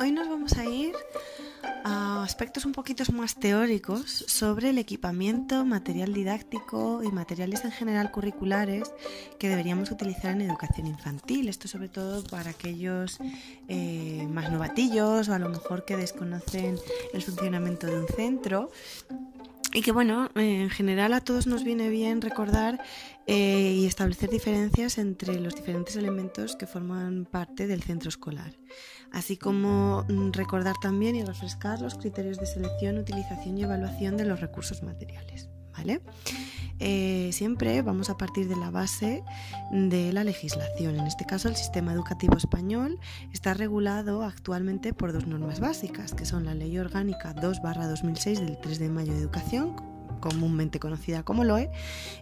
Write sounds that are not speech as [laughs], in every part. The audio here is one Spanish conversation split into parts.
hoy nos vamos a ir a aspectos un poquito más teóricos sobre el equipamiento, material didáctico y materiales en general curriculares que deberíamos utilizar en educación infantil. Esto sobre todo para aquellos eh, más novatillos o a lo mejor que desconocen el funcionamiento de un centro y que bueno, en general a todos nos viene bien recordar eh, y establecer diferencias entre los diferentes elementos que forman parte del centro escolar, así como mm, recordar también y refrescar los criterios de selección, utilización y evaluación de los recursos materiales. ¿Vale? Eh, siempre vamos a partir de la base de la legislación. En este caso, el sistema educativo español está regulado actualmente por dos normas básicas, que son la Ley Orgánica 2-2006 del 3 de mayo de Educación, comúnmente conocida como LOE,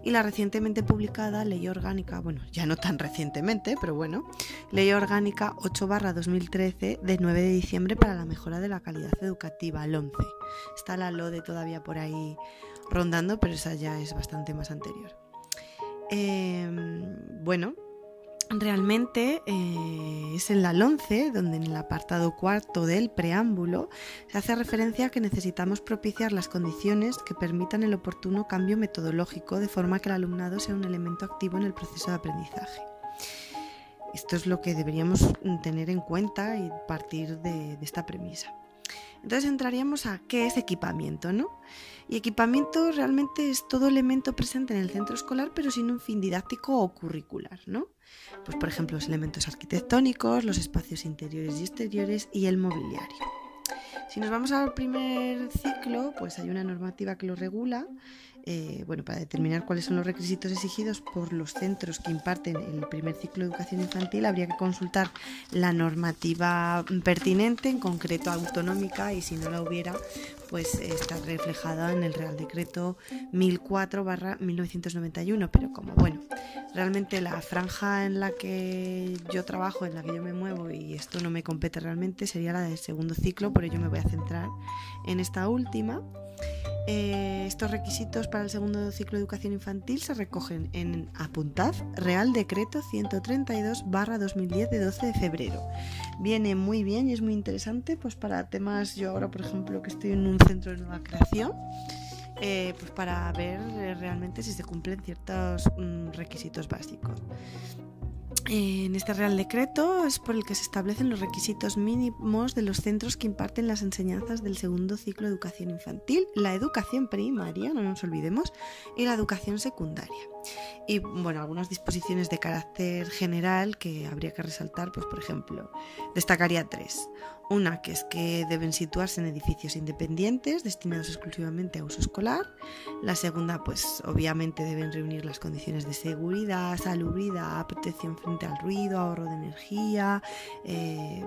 y la recientemente publicada Ley Orgánica, bueno, ya no tan recientemente, pero bueno, Ley Orgánica 8-2013 de 9 de diciembre para la mejora de la calidad educativa, el 11. Está la LODE todavía por ahí rondando, pero esa ya es bastante más anterior. Em, bueno, realmente eh, es en la 11 donde en el apartado cuarto del preámbulo se hace referencia a que necesitamos propiciar las condiciones que permitan el oportuno cambio metodológico de forma que el alumnado sea un elemento activo en el proceso de aprendizaje. Esto es lo que deberíamos tener en cuenta y partir de, de esta premisa. Entonces entraríamos a qué es equipamiento, ¿no? Y equipamiento realmente es todo elemento presente en el centro escolar, pero sin un fin didáctico o curricular, ¿no? Pues por ejemplo, los elementos arquitectónicos, los espacios interiores y exteriores y el mobiliario. Si nos vamos al primer ciclo, pues hay una normativa que lo regula eh, bueno, para determinar cuáles son los requisitos exigidos por los centros que imparten el primer ciclo de educación infantil, habría que consultar la normativa pertinente, en concreto autonómica, y si no la hubiera, pues está reflejada en el Real Decreto 1004-1991. Pero como, bueno, realmente la franja en la que yo trabajo, en la que yo me muevo, y esto no me compete realmente, sería la del segundo ciclo, por ello me voy a centrar en esta última. Eh, estos requisitos para el segundo ciclo de educación infantil se recogen en Apuntad Real Decreto 132-2010 de 12 de febrero. Viene muy bien y es muy interesante pues para temas, yo ahora por ejemplo que estoy en un centro de nueva creación, eh, pues para ver eh, realmente si se cumplen ciertos mm, requisitos básicos. En este Real Decreto es por el que se establecen los requisitos mínimos de los centros que imparten las enseñanzas del segundo ciclo de educación infantil, la educación primaria, no nos olvidemos, y la educación secundaria. Y bueno, algunas disposiciones de carácter general que habría que resaltar, pues por ejemplo, destacaría tres. Una que es que deben situarse en edificios independientes destinados exclusivamente a uso escolar. La segunda, pues obviamente deben reunir las condiciones de seguridad, salubridad, protección frente al ruido, ahorro de energía, eh,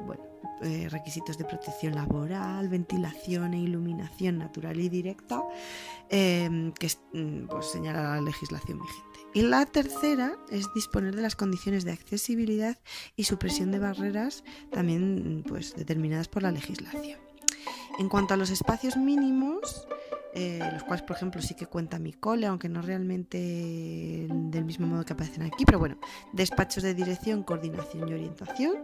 eh, requisitos de protección laboral, ventilación e iluminación natural y directa, eh, que mm, pues, señala la legislación vigente. Y la tercera es disponer de las condiciones de accesibilidad y supresión de barreras también pues, determinadas por la legislación. En cuanto a los espacios mínimos, eh, los cuales por ejemplo sí que cuenta mi cole, aunque no realmente del mismo modo que aparecen aquí, pero bueno, despachos de dirección, coordinación y orientación.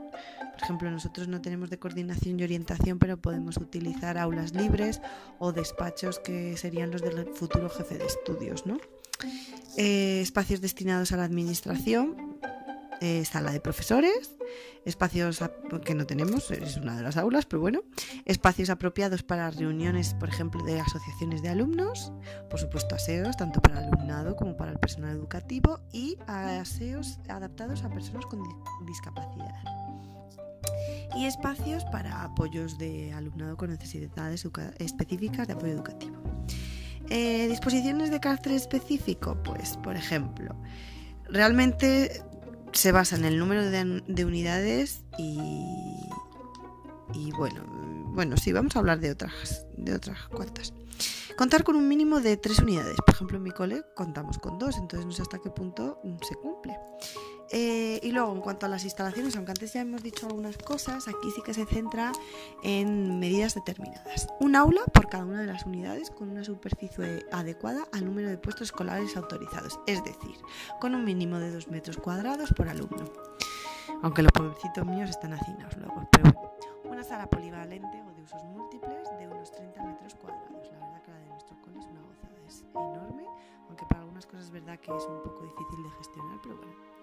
Por ejemplo, nosotros no tenemos de coordinación y orientación, pero podemos utilizar aulas libres o despachos que serían los del futuro jefe de estudios, ¿no? Eh, espacios destinados a la administración, eh, sala de profesores, espacios que no tenemos, es una de las aulas, pero bueno, espacios apropiados para reuniones, por ejemplo, de asociaciones de alumnos, por supuesto aseos, tanto para alumnado como para el personal educativo, y aseos adaptados a personas con discapacidad. Y espacios para apoyos de alumnado con necesidades específicas de apoyo educativo. Eh, disposiciones de carácter específico, pues, por ejemplo, realmente se basa en el número de, unidades y, bueno, bueno, sí, vamos a hablar de otras, de otras cuantas. Contar con un mínimo de tres unidades. Por ejemplo, en mi cole contamos con dos, entonces no sé hasta qué punto se cumple. Eh, y luego, en cuanto a las instalaciones, aunque antes ya hemos dicho algunas cosas, aquí sí que se centra en medidas determinadas. Un aula por cada una de las unidades con una superficie adecuada al número de puestos escolares autorizados, es decir, con un mínimo de 2 metros cuadrados por alumno. Aunque los pobrecitos míos están hacinados luego, pero una sala polivalente o de usos múltiples de unos 30 metros cuadrados. La verdad que la de nuestro cole es una gozada, es enorme, aunque para algunas cosas es verdad que es un poco difícil de gestionar, pero bueno.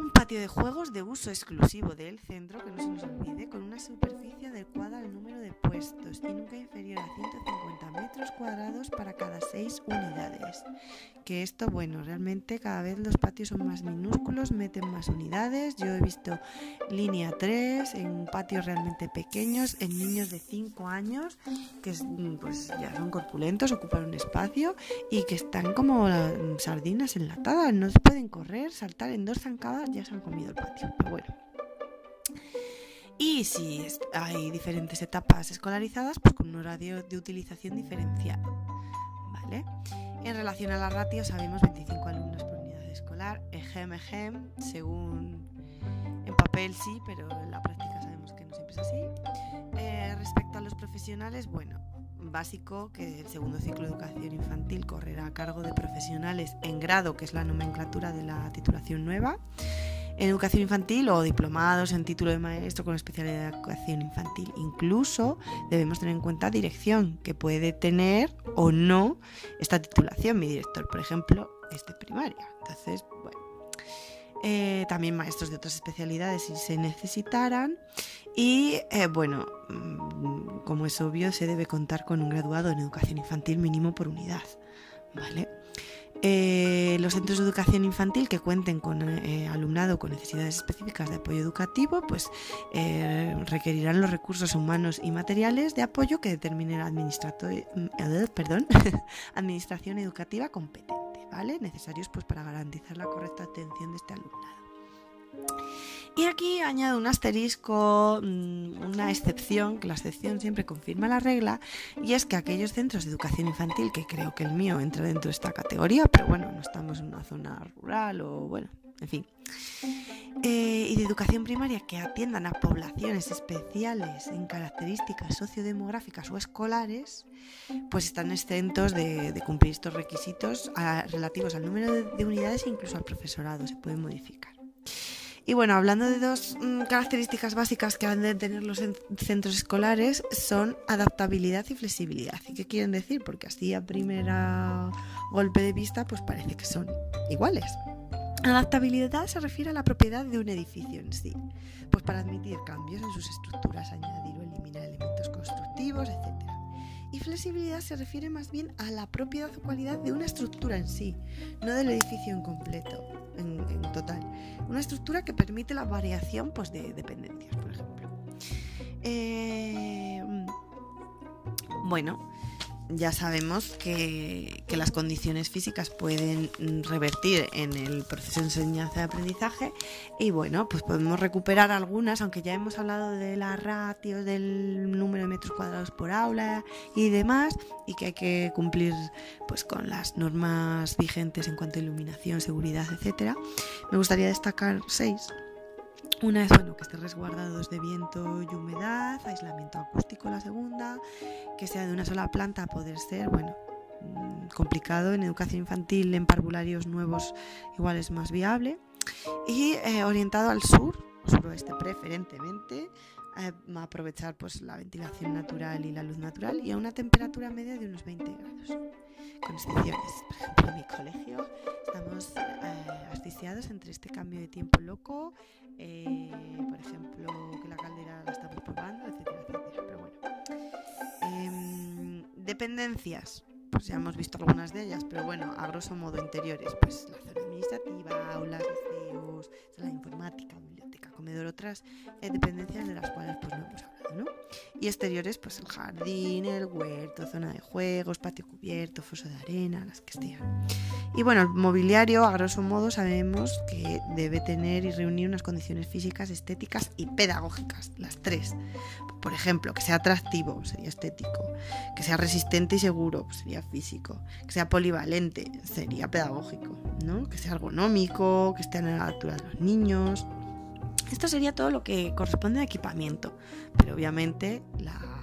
Un patio de juegos de uso exclusivo del centro, que no se nos olvide, con una superficie adecuada al número de puestos y nunca inferior a 150 metros cuadrados para cada 6 unidades. Que esto, bueno, realmente cada vez los patios son más minúsculos, meten más unidades. Yo he visto línea 3 en patios realmente pequeños, en niños de 5 años, que pues ya son corpulentos, ocupan un espacio y que están como sardinas enlatadas, no se pueden correr, saltar en dos zancadas ya se han comido el patio, bueno. Y si hay diferentes etapas escolarizadas, pues con un horario de utilización diferenciado. ¿Vale? En relación a la ratio, sabemos 25 alumnos por unidad escolar. Ejem, ejem, según en papel sí, pero en la práctica sabemos que no siempre es así. Eh, respecto a los profesionales, bueno, básico que el segundo ciclo de educación infantil correrá a cargo de profesionales en grado, que es la nomenclatura de la titulación nueva, en educación infantil o diplomados en título de maestro con especialidad de educación infantil. Incluso debemos tener en cuenta dirección, que puede tener o no esta titulación. Mi director, por ejemplo, es de primaria. Entonces, bueno. Eh, también maestros de otras especialidades si se necesitaran. Y eh, bueno, mm, como es obvio, se debe contar con un graduado en educación infantil mínimo por unidad. ¿Vale? Eh, los centros de educación infantil que cuenten con alumnado con necesidades específicas de apoyo educativo, pues requerirán los recursos humanos y materiales de apoyo que determine la [laughs] administración educativa competente. ¿vale? Necesarios pues para garantizar la correcta atención de este alumnado. Y aquí añado un asterisco, mm, una excepción, que la excepción siempre confirma la regla, y es que aquellos centros de educación infantil, que creo que el mío entra dentro de esta categoría, pero bueno, no estamos en una zona rural o bueno, en fin, eh, y de educación primaria que atiendan a poblaciones especiales en características sociodemográficas o escolares, pues están exentos de, cumplir estos requisitos relativos al número de, unidades e incluso al profesorado, se pueden modificar. Y bueno, hablando de dos mm, características básicas que han de tener los centros escolares son adaptabilidad y flexibilidad. ¿Y qué quieren decir? Porque así a primera golpe de vista pues parece que son iguales. Adaptabilidad se refiere a la propiedad de un edificio en sí, pues para admitir cambios en sus estructuras, añadir o eliminar elementos constructivos, etc. Y flexibilidad se refiere más bien a la propiedad o cualidad de una estructura en sí, no del edificio en completo, en, total. Una estructura que permite la variación pues, de dependencias, por ejemplo. Eh, bueno, ya sabemos que, las condiciones físicas pueden revertir en el proceso de enseñanza y aprendizaje y bueno, pues podemos recuperar algunas, aunque ya hemos hablado de las ratios, del número de metros cuadrados por aula y demás, y que hay que cumplir pues con las normas vigentes en cuanto a iluminación, seguridad, etcétera. Me gustaría destacar seis una es bueno, que esté resguardados de viento y humedad, aislamiento acústico la segunda, que sea de una sola planta a poder ser, bueno, mm, complicado en educación infantil, en parvularios nuevos igual es más viable, y eh, orientado al sur, suroeste preferentemente, eh, aprovechar pues, la ventilación natural y la luz natural y a una temperatura media de unos 20 grados, con excepciones. Por ejemplo, en mi colegio estamos eh, asfixiados entre este cambio de tiempo loco, eh, por ejemplo, que la caldera la estamos probando, etcétera, etcétera. Pero bueno. Em, dependencias. Pues ya hemos visto algunas de ellas, pero bueno, a grosso modo interiores, pues la zona administrativa, aulas, liceos, sala de informática, biblioteca, comedor, otras eh, dependencias de las cuales pues no hemos hablado, ¿no? Y exteriores, pues el jardín, el huerto, zona de juegos, patio cubierto, foso de arena, las que estén. Y bueno, el mobiliario, a grosso modo, sabemos que debe tener y reunir unas condiciones físicas, estéticas y pedagógicas, las tres. Por ejemplo, que sea atractivo, sería estético, que sea resistente y seguro, sería físico, que sea polivalente, sería pedagógico, ¿no? Que sea ergonómico, que esté a la altura de los niños. Esto sería todo lo que corresponde a equipamiento, pero obviamente la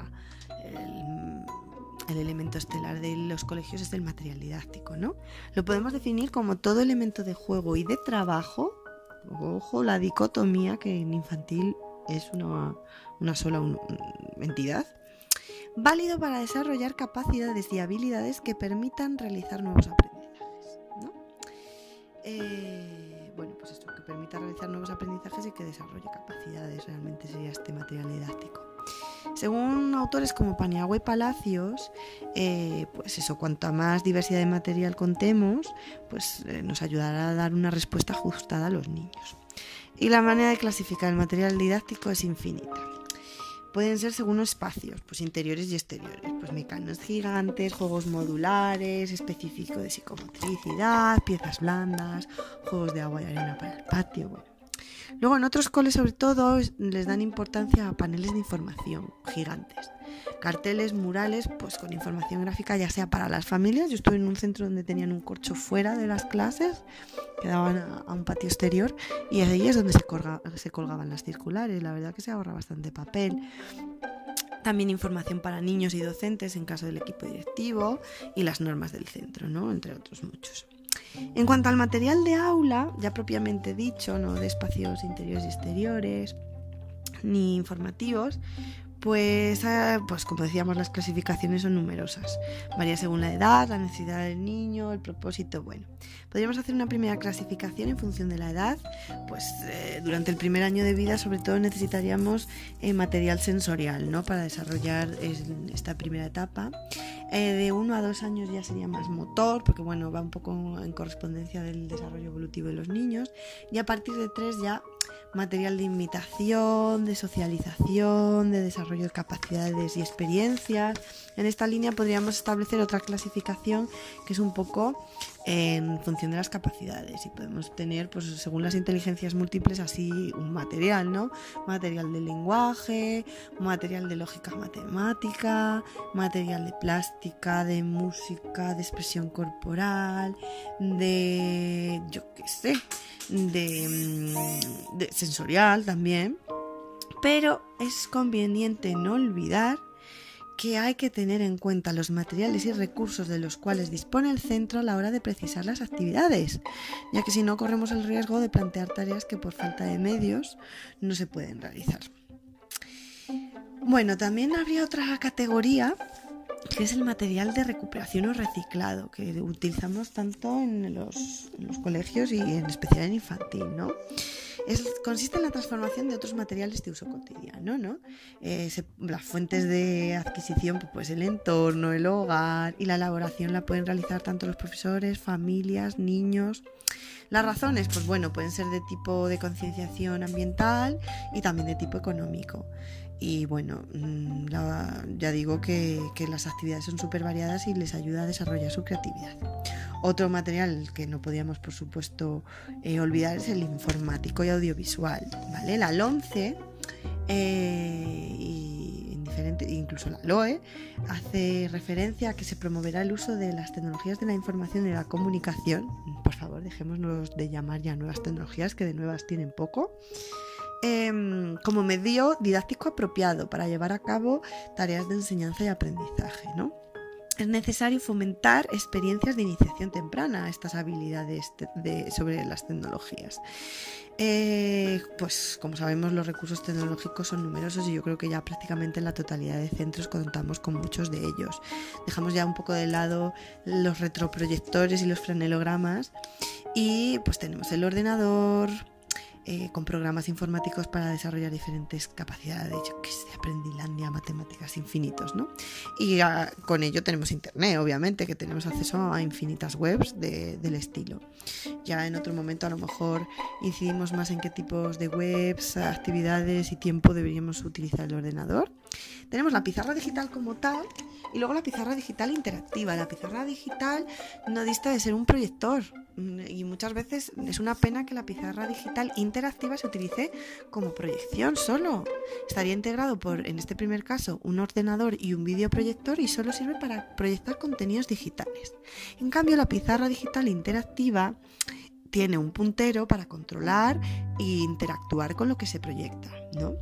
el elemento estelar de los colegios es el material didáctico, ¿no? Lo podemos definir como todo elemento de juego y de trabajo, ojo, la dicotomía que en infantil es una, una sola entidad. Válido para desarrollar capacidades y habilidades que permitan realizar nuevos aprendizajes. Eh, bueno, pues esto, que permita realizar nuevos aprendizajes y que desarrolle capacidades, realmente sería este material didáctico. Según autores como Paniagua y Palacios, eh, pues eso, cuanta más diversidad de material contemos, pues eh, nos ayudará a dar una respuesta ajustada a los niños. Y la manera de clasificar el material didáctico es infinita. Pueden ser según los espacios, pues interiores y exteriores, pues mecanos gigantes, juegos modulares, específico de psicomotricidad, piezas blandas, juegos de agua y arena para el patio, bueno. Luego en otros coles sobre todo les dan importancia a paneles de información gigantes. Carteles, murales, pues con información gráfica ya sea para las familias. Yo estuve en un centro donde tenían un corcho fuera de las clases, que daban a, un patio exterior y ahí es donde se, se colgaban las circulares. La verdad que se ahorra bastante papel también información para niños y docentes en caso del equipo directivo y las normas del centro, ¿no? entre otros muchos. En cuanto al material de aula, ya propiamente dicho, no de espacios interiores y exteriores, ni informativos, pues, ah, pues como decíamos, las clasificaciones son numerosas. Varía según la edad, la necesidad del niño, el propósito. Bueno, podríamos hacer una primera clasificación en función de la edad. Pues eh, durante el primer año de vida, sobre todo, necesitaríamos eh, material sensorial, ¿no? Para desarrollar esta primera etapa. Eh, de uno a dos años ya sería más motor, porque bueno, va un poco en correspondencia del desarrollo evolutivo de los niños. Y a partir de tres ya material de imitación, de socialización, de desarrollo de capacidades y experiencias. En esta línea podríamos establecer otra clasificación que es un poco en función de las capacidades y podemos tener, pues según las inteligencias múltiples, así un material, ¿no? Material de lenguaje, material de lógica matemática, material de plástica, de música, de expresión corporal, de, yo qué sé, de, mm, sensorial también. Pero es conveniente no olvidar que hay que tener en cuenta los materiales y recursos de los cuales dispone el centro a la hora de precisar las actividades, ya que si no corremos el riesgo de plantear tareas que por falta de medios no se pueden realizar. Bueno, también habría otra categoría que es el material de recuperación o reciclado, que utilizamos tanto en los, en los colegios y en especial en infantil, ¿no? Consiste en la transformación de otros materiales de uso cotidiano, ¿no? Eh, las fuentes de adquisición, pues el entorno, el hogar y la elaboración la pueden realizar tanto los profesores, familias, niños. Las razones, pues bueno, pueden ser de tipo de concienciación ambiental y también de tipo económico. Y bueno, mm, ya digo que, las actividades son súper variadas y les ayuda a desarrollar su creatividad. Otro material que no podíamos, por supuesto, eh, olvidar es el informático y audiovisual. ¿vale? La LONCE eh, incluso la LOE hace referencia a que se promoverá el uso de las tecnologías de la información y la comunicación. Por favor, dejémonos de llamar ya nuevas tecnologías, que de nuevas tienen poco. Em, como medio didáctico apropiado para llevar a cabo tareas de enseñanza y aprendizaje, ¿no? es necesario fomentar experiencias de iniciación temprana a estas habilidades sobre las tecnologías. Eh, pues como sabemos los recursos tecnológicos son numerosos y yo creo que ya prácticamente en la totalidad de centros contamos con muchos de ellos. Dejamos ya un poco de lado los retroproyectores y los franelogramas y pues tenemos el ordenador, eh, con programas informáticos para desarrollar diferentes capacidades, yo que sé, aprendilandia, matemáticas infinitos, ¿no? Y con ello tenemos internet, obviamente, que tenemos acceso a infinitas webs del estilo. Ya en otro momento a lo mejor incidimos más en qué tipos de webs, actividades y tiempo deberíamos utilizar el ordenador. Tenemos la pizarra digital como tal y luego la pizarra digital interactiva. La pizarra digital no dista de ser un proyector y muchas veces es una pena que la pizarra digital interactiva se utilice como proyección solo. Estaría integrado por, en este primer caso, un ordenador y un videoproyector y solo sirve para proyectar contenidos digitales. En cambio, la pizarra digital interactiva tiene un puntero para controlar e interactuar con lo que se proyecta, ¿no?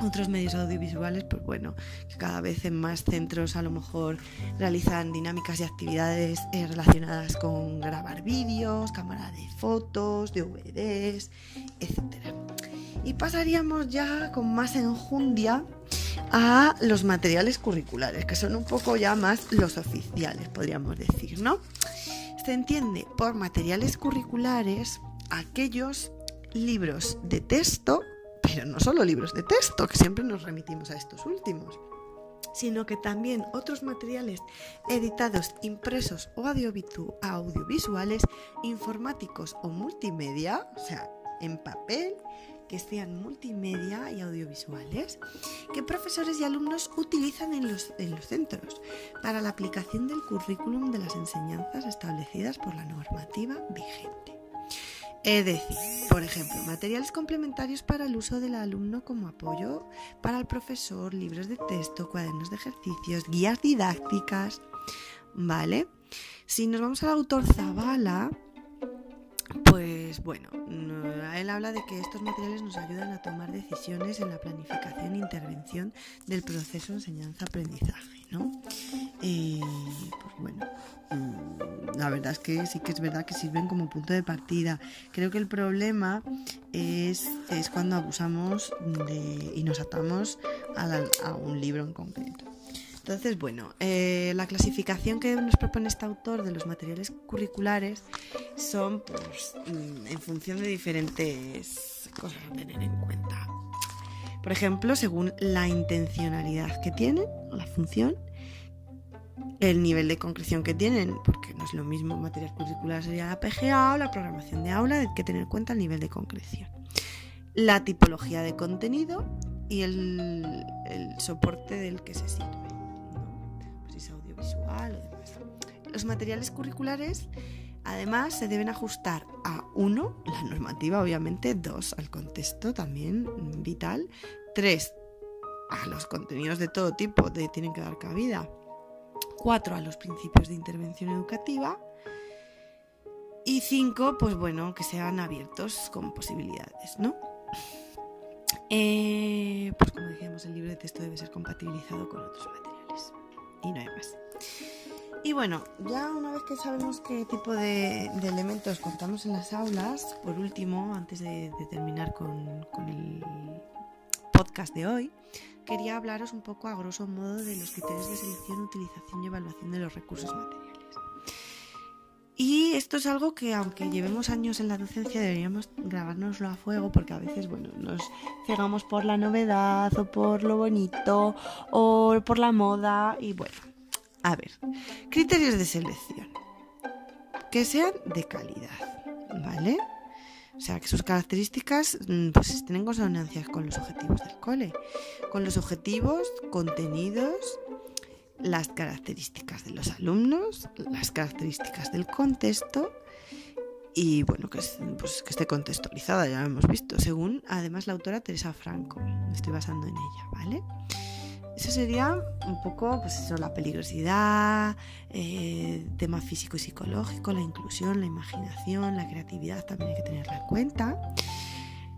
Otros medios audiovisuales, pues bueno, que cada vez en más centros a lo mejor realizan dinámicas y actividades eh, relacionadas con grabar vídeos, cámara de fotos, DVDs, etc. Y pasaríamos ya con más enjundia a los materiales curriculares, que son un poco ya más los oficiales, podríamos decir, ¿no? Se entiende por materiales curriculares aquellos libros de texto, pero no solo libros de texto, que siempre nos remitimos a estos últimos, sino que también otros materiales editados, impresos o audiovisuales, informáticos o multimedia, o sea, en papel, que sean multimedia y audiovisuales, que profesores y alumnos utilizan en los, en los centros para la aplicación del currículum de las enseñanzas establecidas por la normativa vigente. Es decir, por ejemplo, materiales complementarios para el uso del alumno como apoyo para el profesor, libros de texto, cuadernos de ejercicios, guías didácticas, ¿vale? Si nos vamos al autor Zavala, pues bueno, él habla de que estos materiales nos ayudan a tomar decisiones en la planificación e intervención del proceso enseñanza-aprendizaje, ¿no? Y pues bueno, mm, la verdad es que sí que es verdad que sirven como punto de partida. Creo que el problema es, es cuando abusamos de, y nos atamos a un libro en concreto. Entonces, bueno, eh, la clasificación que nos propone este autor de los materiales curriculares son pues, mm, en función de diferentes cosas a tener en cuenta. Por ejemplo, según la intencionalidad que tienen, la función, el nivel de concreción que tienen, porque no es lo mismo material curricular sería la PGA o la programación de aula, hay que tener en cuenta el nivel de concreción. La tipología de contenido y el soporte del que se sirve visual o demás. Los materiales curriculares además se deben ajustar a uno, la normativa obviamente, dos, al contexto también vital, tres, a los contenidos de todo tipo de, tienen que dar cabida, cuatro, a los principios de intervención educativa y cinco, pues bueno, que sean abiertos con posibilidades, ¿no? [laughs] Eh, pues como decíamos, el libro de texto debe ser compatibilizado con otros materiales y no hay más. Y bueno, ya una vez que sabemos qué tipo de, elementos contamos en las aulas, por último, antes de, terminar con, con, el podcast de hoy, quería hablaros un poco a grosso modo de los criterios de selección, utilización y evaluación de los recursos materiales. Y esto es algo que aunque llevemos años en la docencia deberíamos grabárnoslo a fuego porque a veces bueno, nos cegamos por la novedad o por lo bonito o por la moda y bueno, a ver, criterios de selección. Que sean de calidad, ¿vale? O sea, que sus características mm, pues, estén en consonancia con los objetivos del cole. Con los objetivos, contenidos, las características de los alumnos, las características del contexto y bueno, que, pues, que esté contextualizada, ya lo hemos visto, según además la autora Teresa Franco. Me estoy basando en ella, ¿vale? Eso sería un poco, pues eso, la peligrosidad, eh, tema físico y psicológico, la inclusión, la imaginación, la creatividad también hay que tenerla en cuenta.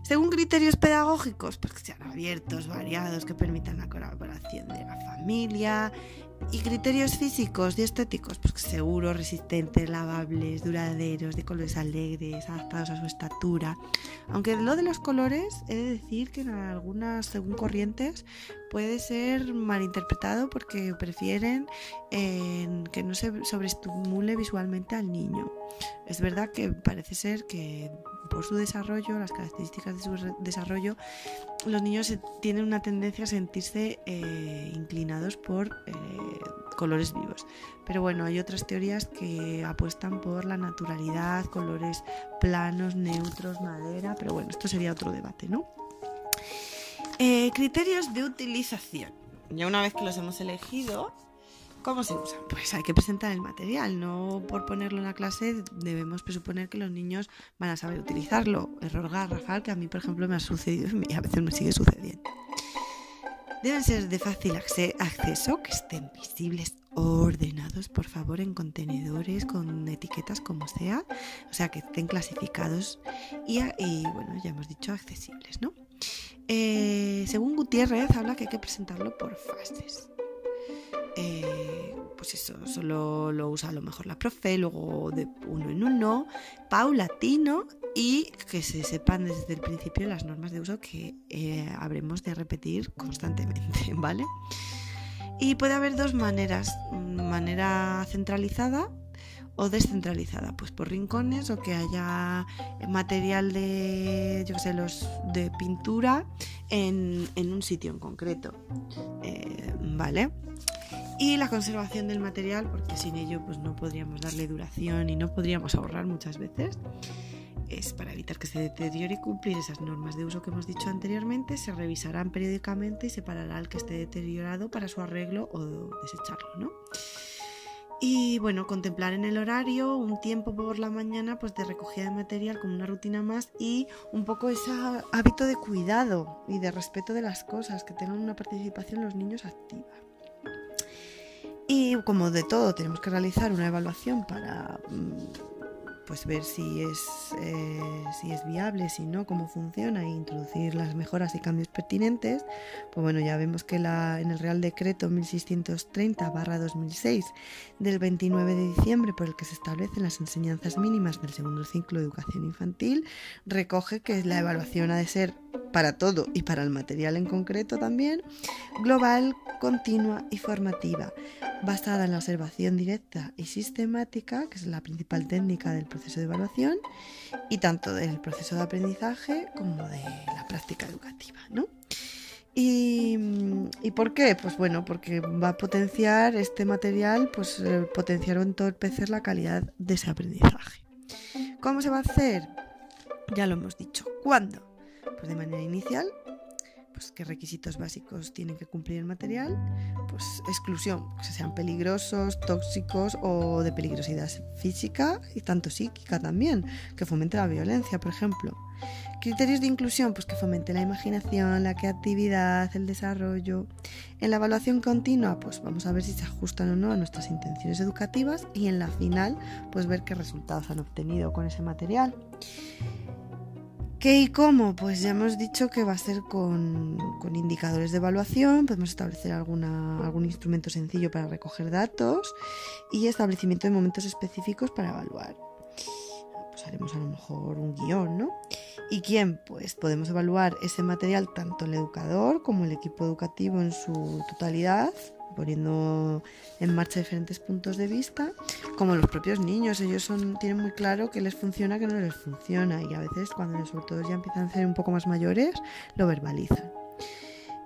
Según criterios pedagógicos, pues que sean abiertos, variados, que permitan la colaboración de la familia, y criterios físicos y estéticos, pues seguros, resistentes, lavables, duraderos, de colores alegres, adaptados a su estatura. Aunque lo de los colores, he de decir que en algunas, según corrientes, puede ser malinterpretado porque prefieren eh, que no se sobreestimule visualmente al niño. Es verdad que parece ser que por su desarrollo, las características de su desarrollo, los niños tienen una tendencia a sentirse eh, inclinados por eh, colores vivos. Pero bueno, hay otras teorías que apuestan por la naturalidad, colores planos, neutros, madera, pero bueno, esto sería otro debate, ¿no? Eh, criterios de utilización. Ya una vez que los hemos elegido, ¿Cómo se usan? Pues hay que presentar el material, no por ponerlo en la clase debemos presuponer que los niños van a saber utilizarlo. Error garrafal que a mí, por ejemplo, me ha sucedido y a veces me sigue sucediendo. Deben ser de fácil acceso, que estén visibles, ordenados, por favor, en contenedores con etiquetas como sea, o sea, que estén clasificados y, bueno, ya hemos dicho accesibles, ¿no? Eh, según Gutiérrez, habla que hay que presentarlo por fases. Eh, pues eso, solo lo usa a lo mejor la profe, luego de uno en uno, paulatino y que se sepan desde el principio las normas de uso que eh, habremos de repetir constantemente, [laughs] ¿vale? Y puede haber dos maneras, manera centralizada o descentralizada, pues por rincones o que haya material de, yo sé, los de pintura en, un sitio en concreto, eh, ¿vale? Y la conservación del material, porque sin ello pues no podríamos darle duración y no podríamos ahorrar muchas veces es para evitar que se deteriore y cumplir esas normas de uso que hemos dicho anteriormente, se revisarán periódicamente y se parará el que esté deteriorado para su arreglo o desecharlo, ¿no? Y bueno, contemplar en el horario un tiempo por la mañana pues de recogida de material como una rutina más y un poco ese hábito de cuidado y de respeto de las cosas, que tengan una participación los niños activa. Y como de todo, tenemos que realizar una evaluación para mm, pues ver si es, eh, si es viable, si no, cómo funciona e introducir las mejoras y cambios pertinentes, pues bueno, ya vemos que la, en el Real Decreto 1630-2006 del 29 de diciembre por el que se establecen las enseñanzas mínimas del segundo ciclo de educación infantil, recoge que la evaluación ha de ser para todo y para el material en concreto también, global, continua y formativa, basada en la observación directa y sistemática, que es la principal técnica del proceso de evaluación, y tanto del proceso de aprendizaje como de la práctica educativa. ¿no? ¿Y, por qué? Pues bueno, porque va a potenciar este material, pues eh, potenciar o entorpecer la calidad de ese aprendizaje. ¿Cómo se va a hacer? Ya lo hemos dicho. ¿Cuándo? Pues de manera inicial, pues qué requisitos básicos tiene que cumplir el material, pues exclusión, que sean peligrosos, tóxicos o de peligrosidad física y tanto psíquica también, que fomente la violencia, por ejemplo. Criterios de inclusión, pues que fomente la imaginación, la creatividad, el desarrollo. En la evaluación continua, pues vamos a ver si se ajustan o no a nuestras intenciones educativas y en la final, pues ver qué resultados han obtenido con ese material. ¿Qué y cómo? Pues ya hemos dicho que va a ser con, indicadores de evaluación, podemos establecer alguna, algún instrumento sencillo para recoger datos y establecimiento de momentos específicos para evaluar. Pues haremos a lo mejor un guion, ¿no? ¿Y quién? Pues podemos evaluar ese material tanto el educador como el equipo educativo en su totalidad poniendo en marcha diferentes puntos de vista, como los propios niños, ellos tienen muy claro qué les funciona, qué no les funciona, y a veces cuando sobre todo ya empiezan a ser un poco más mayores, lo verbalizan.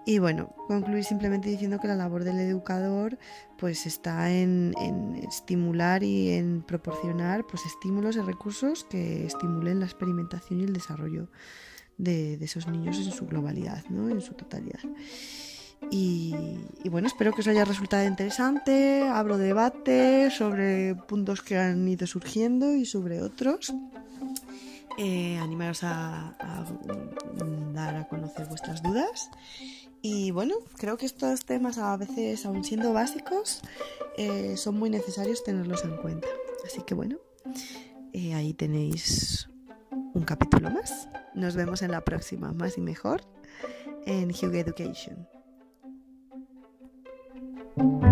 Y bueno, concluir simplemente diciendo que la labor del educador pues está en, estimular y en proporcionar pues estímulos y recursos que estimulen la experimentación y el desarrollo de, de esos niños en su globalidad, ¿no? en su totalidad. Y, bueno, espero que os haya resultado interesante. Abro debate sobre puntos que han ido surgiendo y sobre otros. Eh, animaros a, dar a conocer vuestras dudas. Y bueno, creo que estos temas a veces, aun siendo básicos, eh, son muy necesarios tenerlos en cuenta. Así que bueno, eh, ahí tenéis un capítulo más. Nos vemos en la próxima, más y mejor, en Hugo Education. Thank you